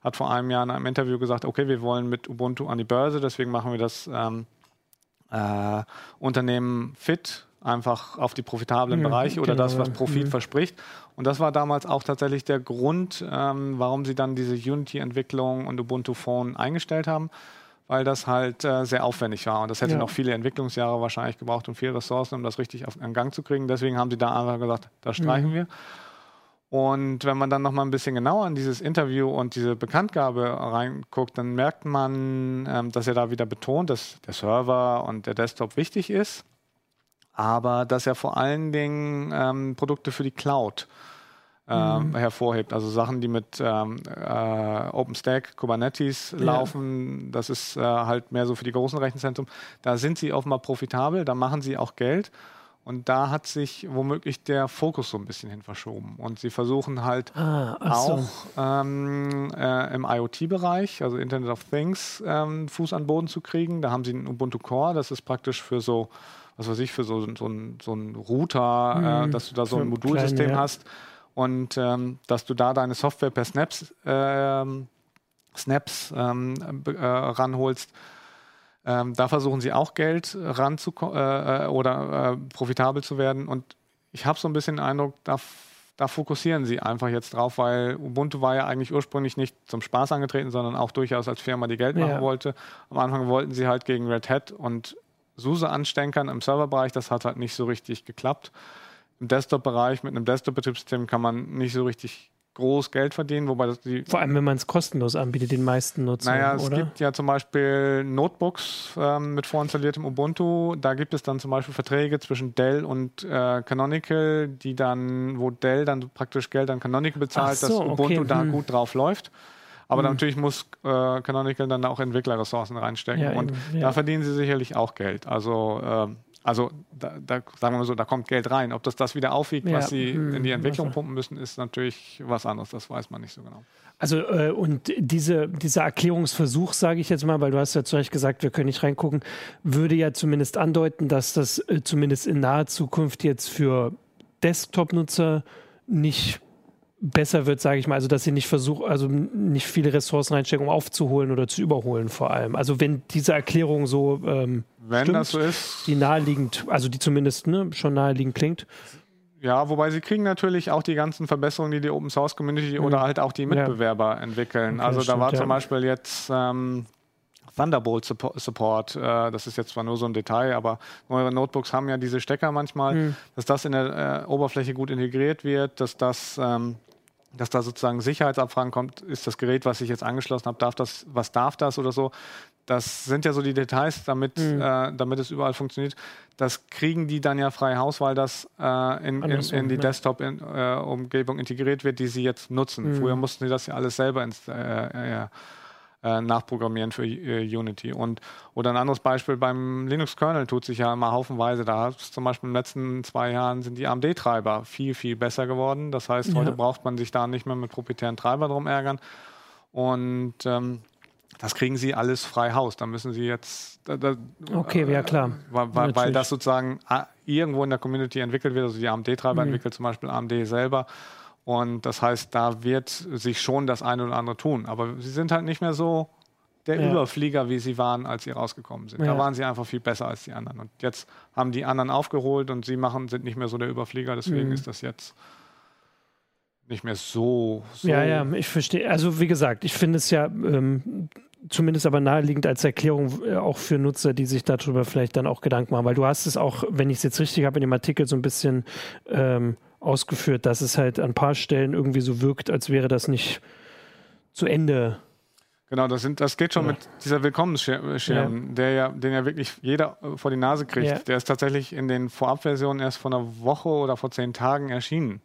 hat vor einem Jahr in einem Interview gesagt, okay, wir wollen mit Ubuntu an die Börse, deswegen machen wir das ähm, äh, Unternehmen fit, einfach auf die profitablen mhm, Bereiche oder genau, das, was Profit mhm. verspricht. Und das war damals auch tatsächlich der Grund, ähm, warum sie dann diese Unity-Entwicklung und Ubuntu Phone eingestellt haben, weil das halt äh, sehr aufwendig war. Und das hätte ja. noch viele Entwicklungsjahre wahrscheinlich gebraucht und viele Ressourcen, um das richtig auf einen Gang zu kriegen. Deswegen haben sie da einfach gesagt, das streichen mhm. wir. Und wenn man dann noch mal ein bisschen genauer in dieses Interview und diese Bekanntgabe reinguckt, dann merkt man, ähm, dass er da wieder betont, dass der Server und der Desktop wichtig ist, aber dass er vor allen Dingen ähm, Produkte für die Cloud ähm, mhm. hervorhebt. Also Sachen, die mit ähm, äh, OpenStack, Kubernetes ja. laufen, das ist äh, halt mehr so für die großen Rechenzentren. Da sind sie offenbar profitabel, da machen sie auch Geld. Und da hat sich womöglich der Fokus so ein bisschen hin verschoben. Und sie versuchen halt ah, auch so. ähm, äh, im IoT-Bereich, also Internet of Things, ähm, Fuß an Boden zu kriegen. Da haben sie einen Ubuntu Core, das ist praktisch für so, was weiß ich, für so, so, ein, so einen Router, mhm, äh, dass du da so ein Modulsystem kleine, ja. hast und ähm, dass du da deine Software per Snaps, äh, Snaps ähm, äh, ranholst ähm, da versuchen sie auch Geld ranzukommen äh, äh, oder äh, profitabel zu werden. Und ich habe so ein bisschen den Eindruck, da, da, fokussieren sie einfach jetzt drauf, weil Ubuntu war ja eigentlich ursprünglich nicht zum Spaß angetreten, sondern auch durchaus als Firma, die Geld machen ja. wollte. Am Anfang wollten sie halt gegen Red Hat und SUSE anstenkern im Serverbereich. Das hat halt nicht so richtig geklappt. Im Desktop-Bereich mit einem Desktop-Betriebssystem kann man nicht so richtig groß Geld verdienen, wobei das die. Vor allem, wenn man es kostenlos anbietet, den meisten Nutzern. Naja, es oder? gibt ja zum Beispiel Notebooks ähm, mit vorinstalliertem Ubuntu. Da gibt es dann zum Beispiel Verträge zwischen Dell und äh, Canonical, die dann, wo Dell dann praktisch Geld an Canonical bezahlt, so, dass Ubuntu okay. da hm. gut drauf läuft. Aber hm. natürlich muss äh, Canonical dann auch Entwicklerressourcen reinstecken. Ja, und ja. da verdienen sie sicherlich auch Geld. Also äh, also da, da, sagen wir mal so, da kommt Geld rein. Ob das das wieder aufwiegt, ja. was sie hm, in die Entwicklung also. pumpen müssen, ist natürlich was anderes. Das weiß man nicht so genau. Also äh, und diese, dieser Erklärungsversuch, sage ich jetzt mal, weil du hast ja zu Recht gesagt, wir können nicht reingucken, würde ja zumindest andeuten, dass das äh, zumindest in naher Zukunft jetzt für Desktop-Nutzer nicht besser wird, sage ich mal, also dass sie nicht versuchen, also nicht viele Ressourcen reinstecken, um aufzuholen oder zu überholen vor allem. Also wenn diese Erklärung so ähm, wenn stimmt, das so ist, die naheliegend, also die zumindest ne, schon naheliegend klingt. Ja, wobei sie kriegen natürlich auch die ganzen Verbesserungen, die die Open Source Community mhm. oder halt auch die Mitbewerber ja. entwickeln. Okay, also da stimmt, war zum Beispiel jetzt ähm, Thunderbolt Support, äh, das ist jetzt zwar nur so ein Detail, aber neuere Notebooks haben ja diese Stecker manchmal, mhm. dass das in der äh, Oberfläche gut integriert wird, dass das ähm, dass da sozusagen Sicherheitsabfragen kommt, ist das Gerät, was ich jetzt angeschlossen habe, darf das, was darf das oder so. Das sind ja so die Details, damit, mhm. äh, damit es überall funktioniert. Das kriegen die dann ja frei Haus, weil das äh, in, in, in, die ja. Desktop-Umgebung integriert wird, die sie jetzt nutzen. Mhm. Früher mussten sie das ja alles selber ins, äh, nachprogrammieren für äh, Unity. Und, oder ein anderes Beispiel beim Linux-Kernel tut sich ja immer haufenweise. Da hat zum Beispiel in den letzten zwei Jahren sind die AMD-Treiber viel, viel besser geworden. Das heißt, heute braucht man sich da nicht mehr mit proprietären Treiber drum ärgern. Und ähm, das kriegen sie alles frei Haus. Da müssen sie jetzt. Da, da, okay, ja klar. Äh, weil, weil, das sozusagen ah, irgendwo in der Community entwickelt wird. Also die AMD-Treiber mhm. entwickelt zum Beispiel AMD selber. Und das heißt, da wird sich schon das eine oder andere tun. Aber sie sind halt nicht mehr so der ja. Überflieger, wie sie waren, als sie rausgekommen sind. Ja. Da waren sie einfach viel besser als die anderen. Und jetzt haben die anderen aufgeholt und sie machen, sind nicht mehr so der Überflieger. Deswegen mhm. ist das jetzt nicht mehr so, so, Ja, ja, ich verstehe. Also wie gesagt, ich finde es ja ähm, zumindest aber naheliegend als Erklärung äh, auch für Nutzer, die sich darüber vielleicht dann auch Gedanken machen, weil du hast es auch, wenn ich es jetzt richtig habe, in dem Artikel so ein bisschen ähm, ausgeführt, dass es halt an ein paar Stellen irgendwie so wirkt, als wäre das nicht zu Ende. Genau, das, sind, das geht schon ja. mit dieser Willkommensschirm, ja. der ja, den ja wirklich jeder äh, vor die Nase kriegt. Ja. Der ist tatsächlich in den Vorabversionen erst vor einer Woche oder vor zehn Tagen erschienen.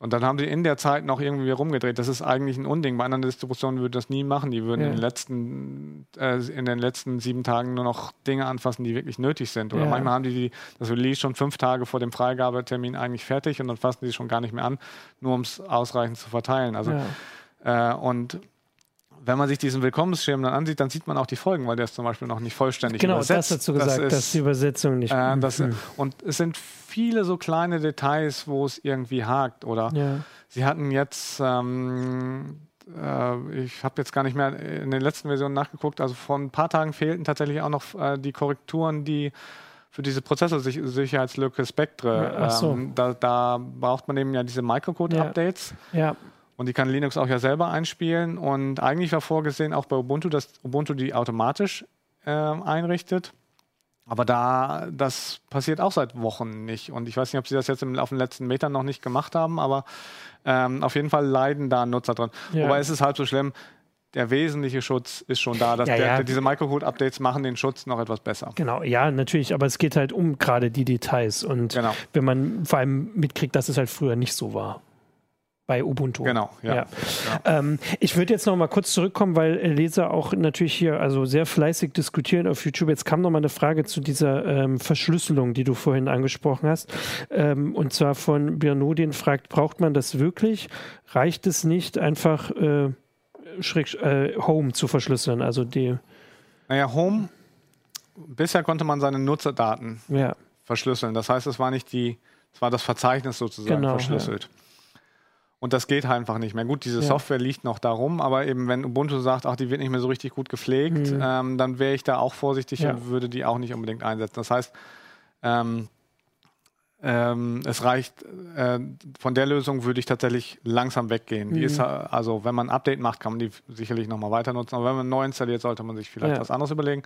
Und dann haben sie in der Zeit noch irgendwie rumgedreht. Das ist eigentlich ein Unding. Bei anderen Distributionen würden das nie machen. Die würden ja. in, den letzten, äh, in den letzten sieben Tagen nur noch Dinge anfassen, die wirklich nötig sind. Oder ja. manchmal haben die, die das Release schon fünf Tage vor dem Freigabetermin eigentlich fertig und dann fassen die schon gar nicht mehr an, nur um es ausreichend zu verteilen. Also, ja. äh, und wenn man sich diesen Willkommensschirm dann ansieht, dann sieht man auch die Folgen, weil der ist zum Beispiel noch nicht vollständig genau, übersetzt. Genau, das dazu gesagt, das ist, dass die Übersetzung nicht. Äh, das. Und es sind viele so kleine Details, wo es irgendwie hakt. Oder ja. sie hatten jetzt, ähm, äh, ich habe jetzt gar nicht mehr in den letzten Versionen nachgeguckt, also vor ein paar Tagen fehlten tatsächlich auch noch äh, die Korrekturen, die für diese Prozessorsicherheitslücke Spectre. Ja, so. ähm, da, da, braucht man eben ja diese Microcode-Updates. Ja. ja. Und die kann Linux auch ja selber einspielen. Und eigentlich war vorgesehen, auch bei Ubuntu, dass Ubuntu die automatisch äh, einrichtet. Aber da, das passiert auch seit Wochen nicht. Und ich weiß nicht, ob sie das jetzt im, auf den letzten Metern noch nicht gemacht haben, aber ähm, auf jeden Fall leiden da Nutzer drin. Ja. Wobei es ist halb so schlimm. Der wesentliche Schutz ist schon da. Dass ja, der, ja. diese Microcode-Updates machen den Schutz noch etwas besser. Genau, ja, natürlich. Aber es geht halt um gerade die Details. Und genau. wenn man vor allem mitkriegt, dass es halt früher nicht so war bei Ubuntu. Genau, ja. ja. ja. Ähm, ich würde jetzt noch mal kurz zurückkommen, weil Leser auch natürlich hier also sehr fleißig diskutieren auf YouTube. Jetzt kam noch mal eine Frage zu dieser ähm, Verschlüsselung, die du vorhin angesprochen hast. Ähm, und zwar von Birnodin fragt, braucht man das wirklich? Reicht es nicht, einfach äh, schräg, äh, Home zu verschlüsseln? Also die. Naja, Home, bisher konnte man seine Nutzerdaten ja. verschlüsseln. Das heißt, es war nicht die, es war das Verzeichnis sozusagen genau, verschlüsselt. Ja. Und das geht einfach nicht mehr. Gut, diese ja. Software liegt noch darum, aber eben wenn Ubuntu sagt, ach, die wird nicht mehr so richtig gut gepflegt, mhm. ähm, dann wäre ich da auch vorsichtig ja. und würde die auch nicht unbedingt einsetzen. Das heißt, ähm, ähm, es reicht, äh, von der Lösung würde ich tatsächlich langsam weggehen. Mhm. Die ist also, wenn man ein Update macht, kann man die sicherlich nochmal weiter nutzen, aber wenn man neu installiert, sollte man sich vielleicht ja. was anderes überlegen.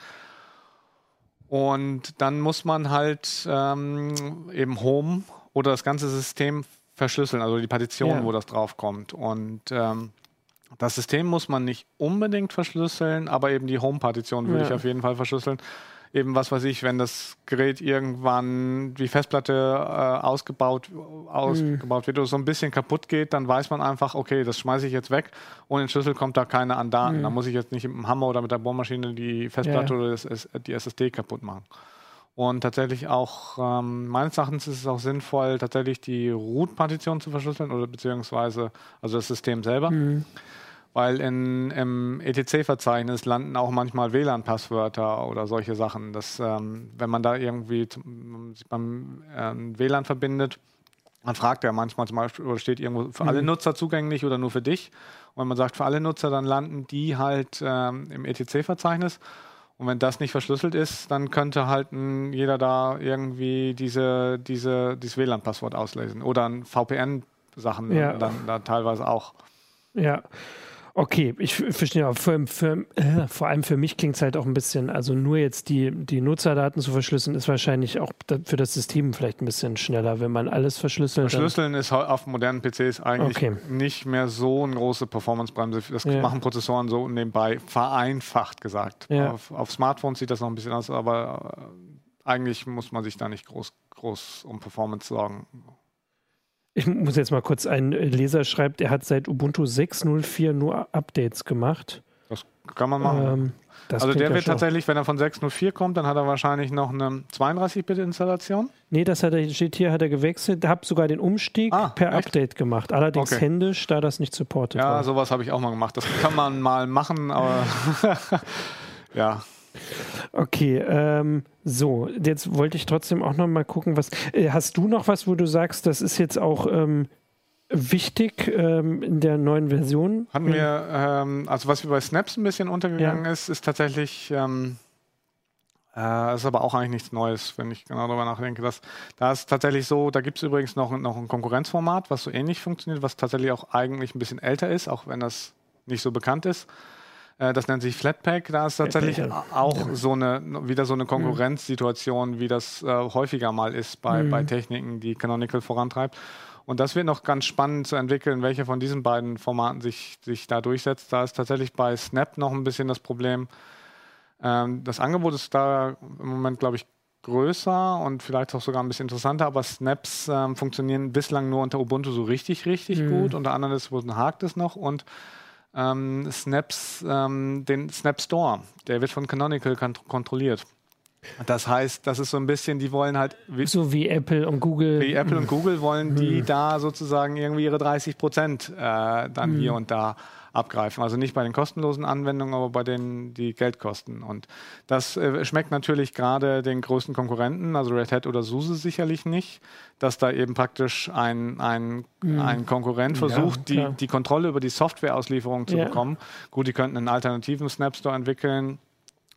Und dann muss man halt ähm, eben Home oder das ganze System verschlüsseln, also die Partition, ja. wo das draufkommt. Und ähm, das System muss man nicht unbedingt verschlüsseln, aber eben die Home-Partition würde ja. ich auf jeden Fall verschlüsseln. Eben was weiß ich, wenn das Gerät irgendwann die Festplatte äh, ausgebaut, ausgebaut mhm. wird oder so ein bisschen kaputt geht, dann weiß man einfach, okay, das schmeiße ich jetzt weg. Ohne den Schlüssel kommt da keiner an Daten. Mhm. Da muss ich jetzt nicht mit dem Hammer oder mit der Bohrmaschine die Festplatte ja. oder das, die SSD kaputt machen. Und tatsächlich auch, ähm, meines Erachtens ist es auch sinnvoll, tatsächlich die Root-Partition zu verschlüsseln oder beziehungsweise also das System selber. Mhm. Weil in, im ETC-Verzeichnis landen auch manchmal WLAN-Passwörter oder solche Sachen. Dass, ähm, wenn man da irgendwie sich beim ähm, WLAN verbindet, dann fragt er manchmal zum Beispiel, oder steht irgendwo für mhm. alle Nutzer zugänglich oder nur für dich. Und wenn man sagt für alle Nutzer, dann landen die halt ähm, im ETC-Verzeichnis. Und wenn das nicht verschlüsselt ist, dann könnte halt ein, jeder da irgendwie diese, diese, dieses WLAN-Passwort auslesen. Oder ein VPN-Sachen ja. dann da teilweise auch. Ja. Okay, ich verstehe, aber für, für, äh, vor allem für mich klingt es halt auch ein bisschen, also nur jetzt die, die Nutzerdaten zu verschlüsseln, ist wahrscheinlich auch für das System vielleicht ein bisschen schneller, wenn man alles verschlüsselt. Verschlüsseln ist auf modernen PCs eigentlich okay. nicht mehr so eine große Performance-Bremse. Das ja. machen Prozessoren so nebenbei, vereinfacht gesagt. Ja. Auf, auf, Smartphones sieht das noch ein bisschen aus, aber äh, eigentlich muss man sich da nicht groß, groß um Performance sorgen. Ich muss jetzt mal kurz, ein Leser schreibt, er hat seit Ubuntu 6.04 nur Updates gemacht. Das kann man machen. Ähm, also der wird tatsächlich, wenn er von 604 kommt, dann hat er wahrscheinlich noch eine 32-Bit-Installation. Nee, das hat er, steht hier, hat er gewechselt. Habe sogar den Umstieg ah, per echt? Update gemacht. Allerdings okay. händisch, da das nicht supportet ja, war. Ja, sowas habe ich auch mal gemacht. Das kann man mal machen, aber ja. Okay, ähm, so, jetzt wollte ich trotzdem auch noch mal gucken, was. Äh, hast du noch was, wo du sagst, das ist jetzt auch ähm, wichtig ähm, in der neuen Version? Hatten wir, ähm, also was bei Snaps ein bisschen untergegangen ja. ist, ist tatsächlich, ähm, äh, ist aber auch eigentlich nichts Neues, wenn ich genau darüber nachdenke. Dass, da ist tatsächlich so, da gibt es übrigens noch, noch ein Konkurrenzformat, was so ähnlich funktioniert, was tatsächlich auch eigentlich ein bisschen älter ist, auch wenn das nicht so bekannt ist. Äh, das nennt sich Flatpak. Da ist tatsächlich auch so eine, wieder so eine Konkurrenzsituation, wie das äh, häufiger mal ist bei, mhm. bei Techniken, die Canonical vorantreibt. Und das wird noch ganz spannend zu entwickeln, welche von diesen beiden Formaten sich, sich da durchsetzt. Da ist tatsächlich bei Snap noch ein bisschen das Problem. Ähm, das Angebot ist da im Moment, glaube ich, größer und vielleicht auch sogar ein bisschen interessanter, aber Snaps ähm, funktionieren bislang nur unter Ubuntu so richtig, richtig mhm. gut. Unter anderem ist, hakt es noch und ähm, Snaps, ähm, den Snap Store, der wird von Canonical kontrolliert. Das heißt, das ist so ein bisschen, die wollen halt. Wie, so wie Apple und Google. Wie Apple und Google wollen die hm. da sozusagen irgendwie ihre 30 Prozent äh, dann hm. hier und da abgreifen. Also nicht bei den kostenlosen Anwendungen, aber bei denen, die Geld kosten. Und das äh, schmeckt natürlich gerade den größten Konkurrenten, also Red Hat oder SUSE sicherlich nicht, dass da eben praktisch ein, ein, mhm. ein Konkurrent versucht, ja, die, die Kontrolle über die Softwareauslieferung zu ja. bekommen. Gut, die könnten einen alternativen Snap Store entwickeln,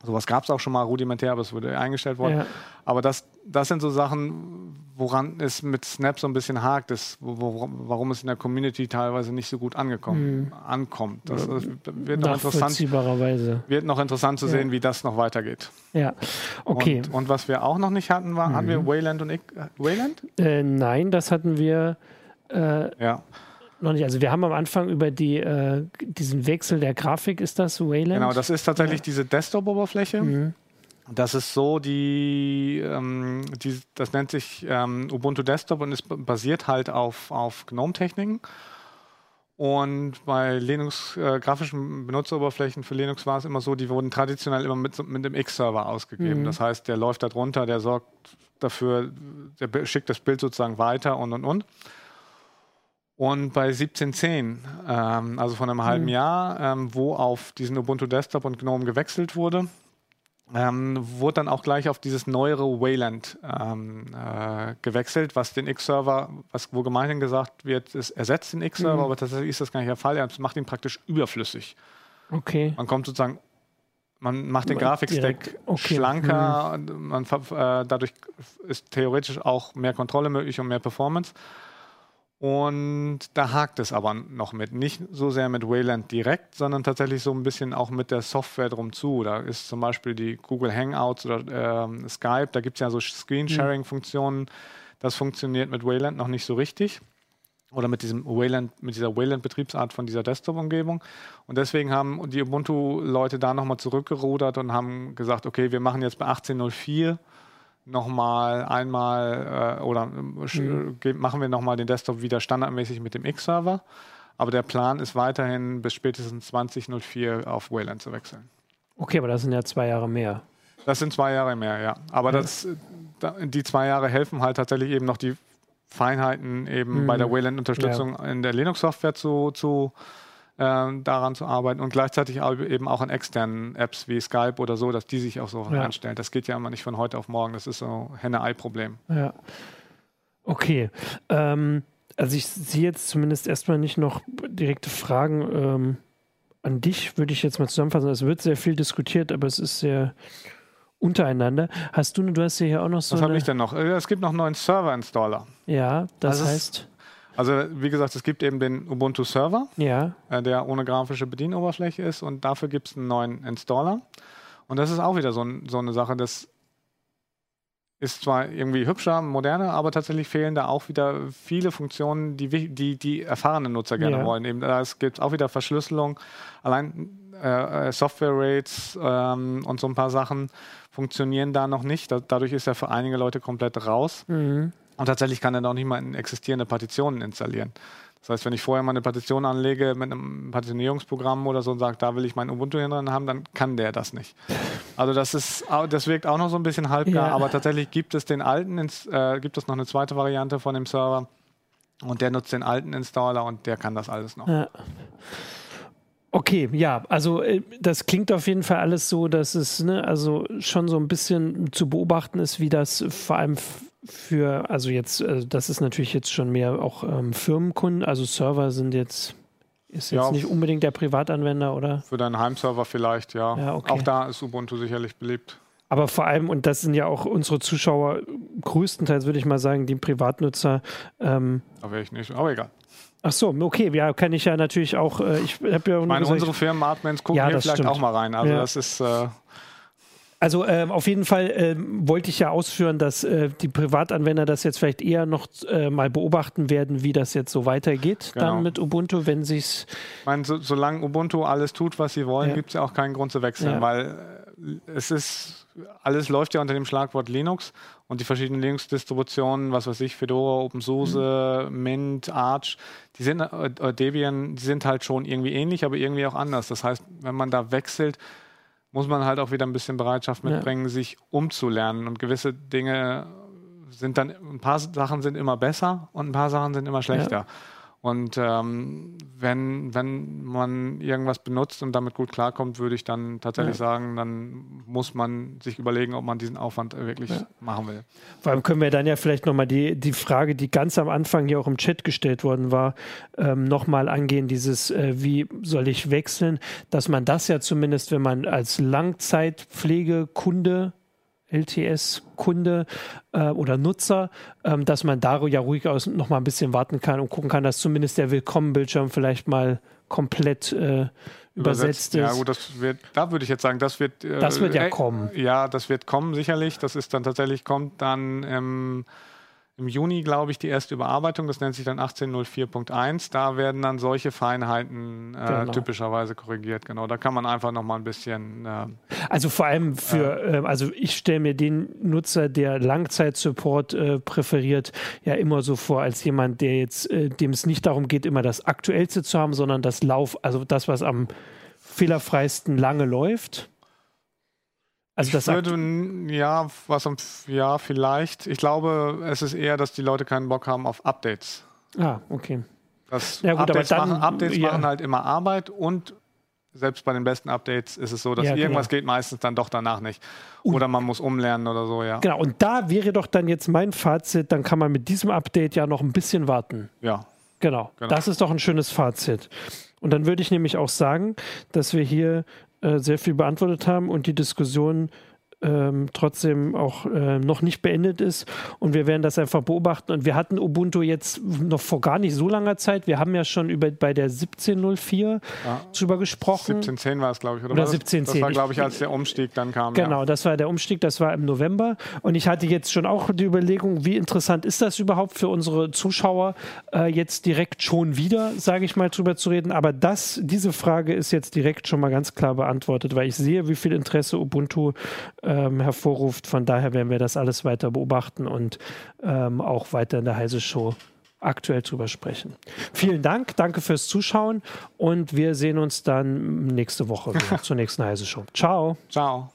Sowas gab es auch schon mal rudimentär, aber es wurde eingestellt worden. Ja. Aber das, das sind so Sachen, woran es mit Snap so ein bisschen hakt, ist, wo, warum es in der Community teilweise nicht so gut angekommen, mhm. ankommt. Das, das, wird noch interessant, wird noch interessant zu ja. sehen, wie das noch weitergeht. Ja, okay. Und, und was wir auch noch nicht hatten, war, mhm. hatten wir Wayland und ich, äh, Wayland? Äh, nein, das hatten wir. Äh, ja. Noch nicht. Also wir haben am Anfang über die, äh, diesen Wechsel der Grafik, ist das Wayland? Genau, das ist tatsächlich ja. diese Desktop-Oberfläche. Mhm. Das ist so, die, ähm, die das nennt sich ähm, Ubuntu Desktop und ist basiert halt auf, auf GNOME-Techniken. Und bei Linux, äh, grafischen Benutzeroberflächen für Linux war es immer so, die wurden traditionell immer mit, mit dem X-Server ausgegeben. Mhm. Das heißt, der läuft da drunter, der sorgt dafür, der schickt das Bild sozusagen weiter und und und. Und bei 17.10, ähm, also von einem halben mhm. Jahr, ähm, wo auf diesen Ubuntu Desktop und GNOME gewechselt wurde, ähm, wurde dann auch gleich auf dieses neuere Wayland ähm, äh, gewechselt, was den X-Server, was wo gemeinhin gesagt wird, es ersetzt den X-Server, mhm. aber tatsächlich ist das gar nicht der Fall. Er macht ihn praktisch überflüssig. Okay. Man kommt sozusagen, man macht den Grafikstack okay. schlanker, mhm. man, äh, dadurch ist theoretisch auch mehr Kontrolle möglich und mehr Performance. Und da hakt es aber noch mit. Nicht so sehr mit Wayland direkt, sondern tatsächlich so ein bisschen auch mit der Software drum zu. Da ist zum Beispiel die Google Hangouts oder äh, Skype, da gibt es ja so Screen-Sharing-Funktionen. Das funktioniert mit Wayland noch nicht so richtig. Oder mit diesem Wayland, mit dieser Wayland-Betriebsart von dieser Desktop-Umgebung. Und deswegen haben die Ubuntu-Leute da nochmal zurückgerudert und haben gesagt, okay, wir machen jetzt bei 18.04 nochmal einmal äh, oder mhm. machen wir nochmal den Desktop wieder standardmäßig mit dem X-Server. Aber der Plan ist weiterhin bis spätestens 2004 auf Wayland zu wechseln. Okay, aber das sind ja zwei Jahre mehr. Das sind zwei Jahre mehr, ja. Aber ja. Das, die zwei Jahre helfen halt tatsächlich eben noch die Feinheiten eben mhm. bei der Wayland-Unterstützung ja. in der Linux-Software zu, zu äh, daran zu arbeiten und gleichzeitig eben auch an externen Apps wie Skype oder so, dass die sich auch so ja. einstellen. Das geht ja immer nicht von heute auf morgen. Das ist so ein Henne-Ei-Problem. Ja. Okay. Ähm, also ich sehe jetzt zumindest erstmal nicht noch direkte Fragen ähm, an dich, würde ich jetzt mal zusammenfassen. Es wird sehr viel diskutiert, aber es ist sehr untereinander. Hast du, du hast ja hier auch noch so. Was habe ich denn noch? Äh, es gibt noch einen neuen Server-Installer. Ja, das also heißt. Also wie gesagt, es gibt eben den Ubuntu Server, ja. äh, der ohne grafische Bedienoberfläche ist und dafür gibt es einen neuen Installer. Und das ist auch wieder so, so, eine Sache, das ist zwar irgendwie hübscher, moderner, aber tatsächlich fehlen da auch wieder viele Funktionen, die die, die erfahrenen Nutzer gerne ja. wollen. Eben, da gibt auch wieder Verschlüsselung, allein äh, äh, Software-Rates ähm, und so ein paar Sachen funktionieren da noch nicht. Da, dadurch ist er für einige Leute komplett raus. Mhm. Und tatsächlich kann er noch nicht mal existierende Partitionen installieren. Das heißt, wenn ich vorher mal eine Partition anlege mit einem Partitionierungsprogramm oder so und sage, da will ich mein Ubuntu hin haben, dann kann der das nicht. Also das ist, das wirkt auch noch so ein bisschen halbgar, ja. aber tatsächlich gibt es den alten, äh, gibt es noch eine zweite Variante von dem Server und der nutzt den alten Installer und der kann das alles noch. Ja. Okay, ja, also äh, das klingt auf jeden Fall alles so, dass es ne, also schon so ein bisschen zu beobachten ist, wie das vor allem für, also jetzt, also das ist natürlich jetzt schon mehr auch ähm, Firmenkunden, also Server sind jetzt, ist jetzt ja, nicht unbedingt der Privatanwender, oder? Für deinen Heimserver vielleicht, ja. ja okay. Auch da ist Ubuntu sicherlich beliebt. Aber vor allem, und das sind ja auch unsere Zuschauer, größtenteils würde ich mal sagen, die Privatnutzer. Ähm, aber ich nicht, aber egal. Ach so, okay, ja, kann ich ja natürlich auch. Äh, ich habe ja ich meine, gesagt, unsere Firmen-Admins gucken ja, hier vielleicht stimmt. auch mal rein. Also, ja. das ist. Äh, also äh, auf jeden Fall äh, wollte ich ja ausführen, dass äh, die Privatanwender das jetzt vielleicht eher noch äh, mal beobachten werden, wie das jetzt so weitergeht genau. dann mit Ubuntu, wenn sie es. Ich meine, so, solange Ubuntu alles tut, was sie wollen, ja. gibt es ja auch keinen Grund zu wechseln, ja. weil äh, es ist alles läuft ja unter dem Schlagwort Linux und die verschiedenen Linux-Distributionen, was weiß ich, Fedora, OpenSUSE, mhm. Mint, Arch, die sind, äh, Debian, die sind halt schon irgendwie ähnlich, aber irgendwie auch anders. Das heißt, wenn man da wechselt, muss man halt auch wieder ein bisschen Bereitschaft mitbringen, ja. sich umzulernen und gewisse Dinge sind dann, ein paar Sachen sind immer besser und ein paar Sachen sind immer schlechter. Ja. Und ähm, wenn, wenn man irgendwas benutzt und damit gut klarkommt, würde ich dann tatsächlich ja. sagen, dann muss man sich überlegen, ob man diesen Aufwand wirklich ja. machen will. Vor allem können wir dann ja vielleicht nochmal die, die Frage, die ganz am Anfang hier auch im Chat gestellt worden war, ähm, nochmal angehen, dieses, äh, wie soll ich wechseln, dass man das ja zumindest, wenn man als Langzeitpflegekunde LTS-Kunde äh, oder Nutzer, ähm, dass man da ja ruhig aus noch mal ein bisschen warten kann und gucken kann, dass zumindest der Willkommen-Bildschirm vielleicht mal komplett äh, übersetzt, übersetzt, ist. Ja, gut, das wird, da würde ich jetzt sagen, das wird. Äh, das wird ja kommen. Ja, das wird kommen, sicherlich. Das ist dann tatsächlich, kommt dann. Ähm, im Juni, glaube ich, die erste Überarbeitung. Das nennt sich dann 1804.1. Da werden dann solche Feinheiten äh, genau. typischerweise korrigiert. Genau, da kann man einfach noch mal ein bisschen. Äh, also vor allem für, äh, also ich stelle mir den Nutzer, der Langzeitsupport äh, präferiert, ja immer so vor als jemand, der jetzt, äh, dem es nicht darum geht, immer das Aktuellste zu haben, sondern das Lauf, also das, was am fehlerfreisten lange läuft. Also das würde, ja, was ja, vielleicht. Ich glaube, es ist eher, dass die Leute keinen Bock haben auf Updates. Ah, okay. Das ja, gut, Updates, dann, machen, Updates ja. machen halt immer Arbeit und selbst bei den besten Updates ist es so, dass ja, irgendwas genau. geht meistens dann doch danach nicht. Oder man muss umlernen oder so, ja. Genau, und da wäre doch dann jetzt mein Fazit, dann kann man mit diesem Update ja noch ein bisschen warten. Ja. Genau, genau. das ist doch ein schönes Fazit. Und dann würde ich nämlich auch sagen, dass wir hier äh, sehr viel beantwortet haben und die Diskussion ähm, trotzdem auch äh, noch nicht beendet ist. Und wir werden das einfach beobachten. Und wir hatten Ubuntu jetzt noch vor gar nicht so langer Zeit. Wir haben ja schon über, bei der 1704 ja. drüber gesprochen. 1710 war es, glaube ich, oder? Oder 1710. Das war, glaube ich, als der Umstieg dann kam. Genau, ja. das war der Umstieg, das war im November. Und ich hatte jetzt schon auch die Überlegung, wie interessant ist das überhaupt für unsere Zuschauer, äh, jetzt direkt schon wieder, sage ich mal, drüber zu reden. Aber das, diese Frage ist jetzt direkt schon mal ganz klar beantwortet, weil ich sehe, wie viel Interesse Ubuntu ähm, hervorruft. Von daher werden wir das alles weiter beobachten und ähm, auch weiter in der Heise Show aktuell drüber sprechen. Vielen Dank, danke fürs Zuschauen und wir sehen uns dann nächste Woche zur nächsten Heise Show. Ciao. Ciao.